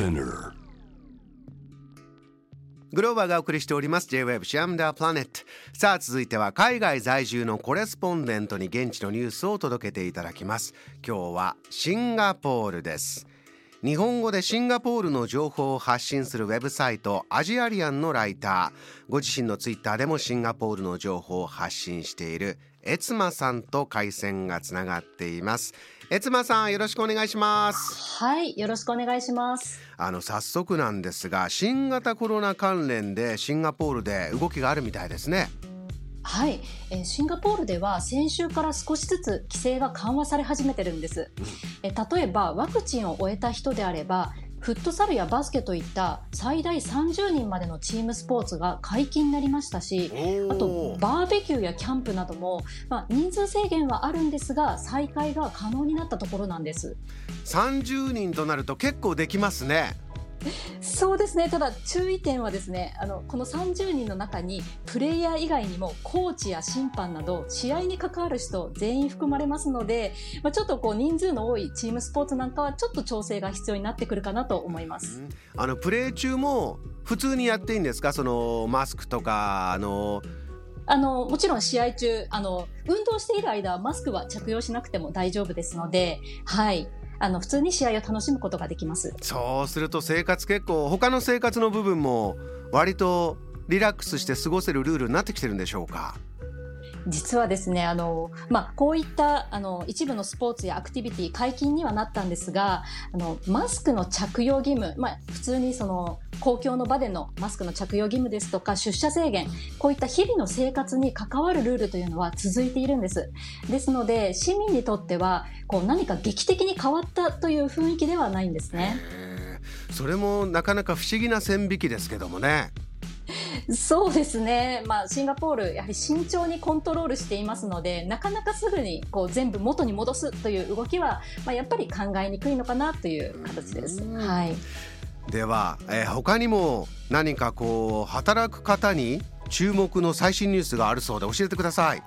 Spinner. グローバーがお送りしております。J-Web シアムダープラネットさあ続いては海外在住のコレスポンデントに現地のニュースを届けていただきます。今日はシンガポールです。日本語でシンガポールの情報を発信するウェブサイトアジアリアンのライター。ご自身のツイッターでもシンガポールの情報を発信しているエツマさんと回線がつながっています。エツマさんよろしくお願いします。はい、よろしくお願いします。あの早速なんですが新型コロナ関連でシンガポールで動きがあるみたいですねはい、えーシンガポールでは先週から少しずつ規制が緩和され始めてるんです。えー例えばワクチンを終えた人であれば、フットサルやバスケといった最大30人までのチームスポーツが解禁になりましたし、あとバーベキューやキャンプなども、まあ、人数制限はあるんですが再開が可能になったところなんです。30人となると結構できますねそうですね。ただ注意点はですね、あのこの30人の中にプレイヤー以外にもコーチや審判など試合に関わる人全員含まれますので、まあちょっとこう人数の多いチームスポーツなんかはちょっと調整が必要になってくるかなと思います。あのプレー中も普通にやっていいんですか？そのマスクとかあのあのもちろん試合中あの運動している間はマスクは着用しなくても大丈夫ですので、はい。あの普通に試合を楽しむことができます。そうすると生活結構他の生活の部分も割とリラックスして過ごせるルールになってきてるんでしょうか？実はですね、あの、まあ、こういった、あの、一部のスポーツやアクティビティ解禁にはなったんですが、あの、マスクの着用義務、まあ、普通にその、公共の場でのマスクの着用義務ですとか、出社制限、こういった日々の生活に関わるルールというのは続いているんです。ですので、市民にとっては、こう、何か劇的に変わったという雰囲気ではないんですね。それもなかなか不思議な線引きですけどもねそうですね、まあ、シンガポール、やはり慎重にコントロールしていますので、なかなかすぐにこう全部元に戻すという動きは、まあ、やっぱり考えにくいのかなという形です。うんはい、では、えー他にも何かこう働く方に注目の最新ニュースがあるそうで教えてください。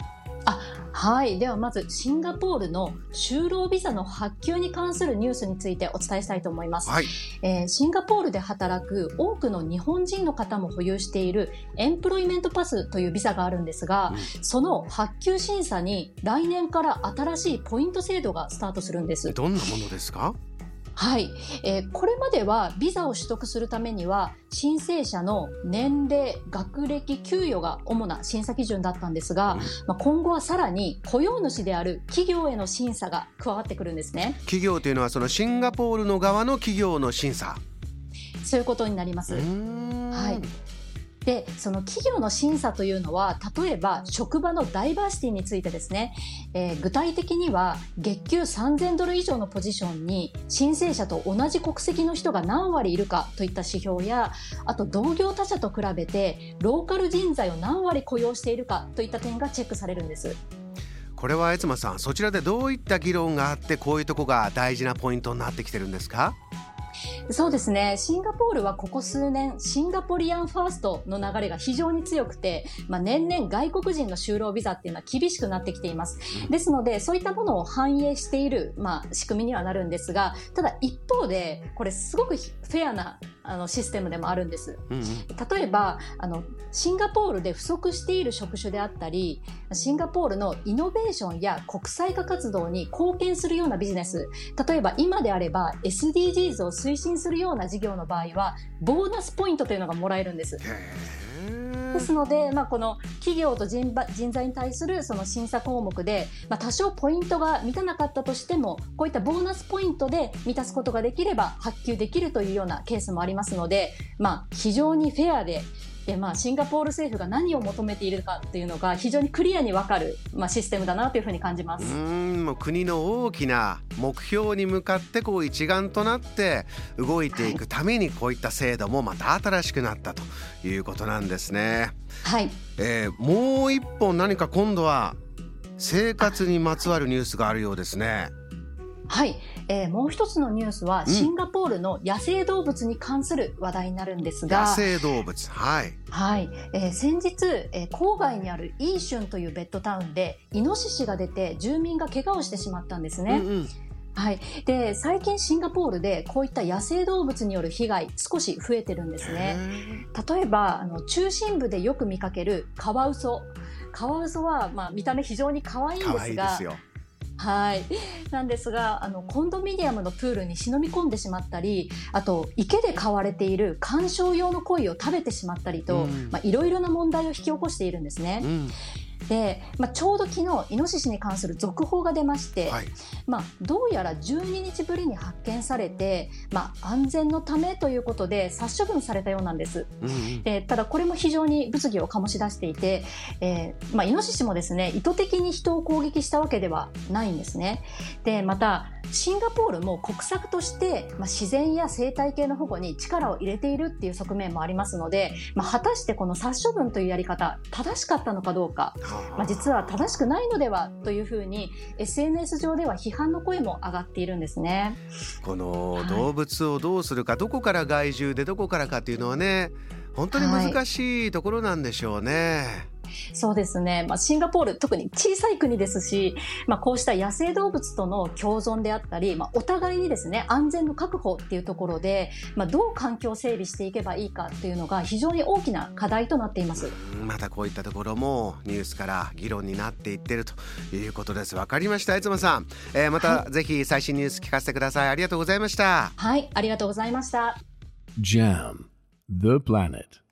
はい、ではまずシンガポールの就労ビザの発給に関するニュースについてお伝えしたいと思います。はい。えーシンガポールで働く多くの日本人の方も保有しているエンプロイメントパスというビザがあるんですが、その発給審査に来年から新しいポイント制度がスタートするんです。どんなものですか？はい、えーこれまではビザを取得するためには申請者の年齢、学歴、給与が主な審査基準だったんですが、うん。まあ、今後はさらに雇用主である企業への審査が加わってくるんですね。企業というのはそのシンガポールの側の企業の審査。そういうことになります。ははいで、その企業の審査というのは、例えば職場のダイバーシティについてですね、えー具体的には月給3000ドル以上のポジションに申請者と同じ国籍の人が何割いるかといった指標や、あと同業他社と比べてローカル人材を何割雇用しているかといった点がチェックされるんです。これはエツマさんそちらでどういった議論があってこういうとこが大事なポイントになってきてるんですか？そうですね。シンガポールはここ数年、シンガポリアンファーストの流れが非常に強くて、まあ、年々外国人の就労ビザっていうのは厳しくなってきています。ですので、そういったものを反映している、まあ、仕組みにはなるんですが、ただ一方で、これすごくフェアなあのシステムでもあるんです。うんうん例えばあのシンガポールで不足している職種であったりシンガポールのイノベーションや国際化活動に貢献するようなビジネス例えば今であれば SDGs を推進するような事業の場合はボーナスポイントというのがもらえるんです。ですので、まあ、この企業と人人材に対するその審査項目で、まあ、多少ポイントが満たなかったとしてもこういったボーナスポイントで満たすことができれば発給できるというようなケースもありますので、まあ、非常にフェアでで、まあ、シンガポール政府が何を求めているかっていうのが非常にクリアに分かる、まあ、システムだなというふうに感じまうす。ーんもう国の大きな目標に向かってこう一丸となって動いていくためにこういった制度もまた新しくなったということなんですね。はいえーもう一本何か今度は生活にまつわるニュースがあるようですね。はい、えーもう一つのニュースは、ん。シンガポールの野生動物に関する話題になるんですが。野生動物はい。はい、えー先日、えー郊外にあるイーシュンというベッドタウンでイノシシが出て住民が怪我をしてしまったんですね。うんうん。はい、で最近シンガポールでこういった野生動物による被害少し増えてるんですね。例えばあの中心部でよく見かけるカワウソ。カワウソは、まあ、見た目非常に可愛いんですがはい。なんですが、あの、コンドミニアムのプールに忍び込んでしまったり、あと、池で飼われている観賞用の鯉を食べてしまったりと、いろいろな問題を引き起こしているんですね。うんで、まあ、ちょうど昨日イノシシに関する続報が出まして、はい、まあ、どうやら12日ぶりに発見されて、まあ、安全のためということで殺処分されたようなんです、うんうん、でただこれも非常に物議を醸し出していて、えーまあ、イノシシもですね意図的に人を攻撃したわけではないんですね。でまたシンガポールも国策として、まあ、自然や生態系の保護に力を入れているっていう側面もありますので、まあ、果たしてこの殺処分というやり方正しかったのかどうかまあ、実は正しくないのではというふうに SNS 上では批判の声も上がっているんですね。この動物をどうするか、はい、どこから害獣でどこからかっていうのはね本当に難しいところなんでしょうね。はいそうですね。まあ、シンガポール、特に小さい国ですし、まあ、こうした野生動物との共存であったり、まあ、お互いにですね、安全の確保っていうところで、まあ、どう環境を整備していけばいいかっていうのが非常に大きな課題となっています。またこういったところもニュースから議論になっていってるということです。わかりました。いつもさん、えー、またぜひ最新ニュース聞かせてください。ありがとうございました。はい、ありがとうございました。JAM The Planet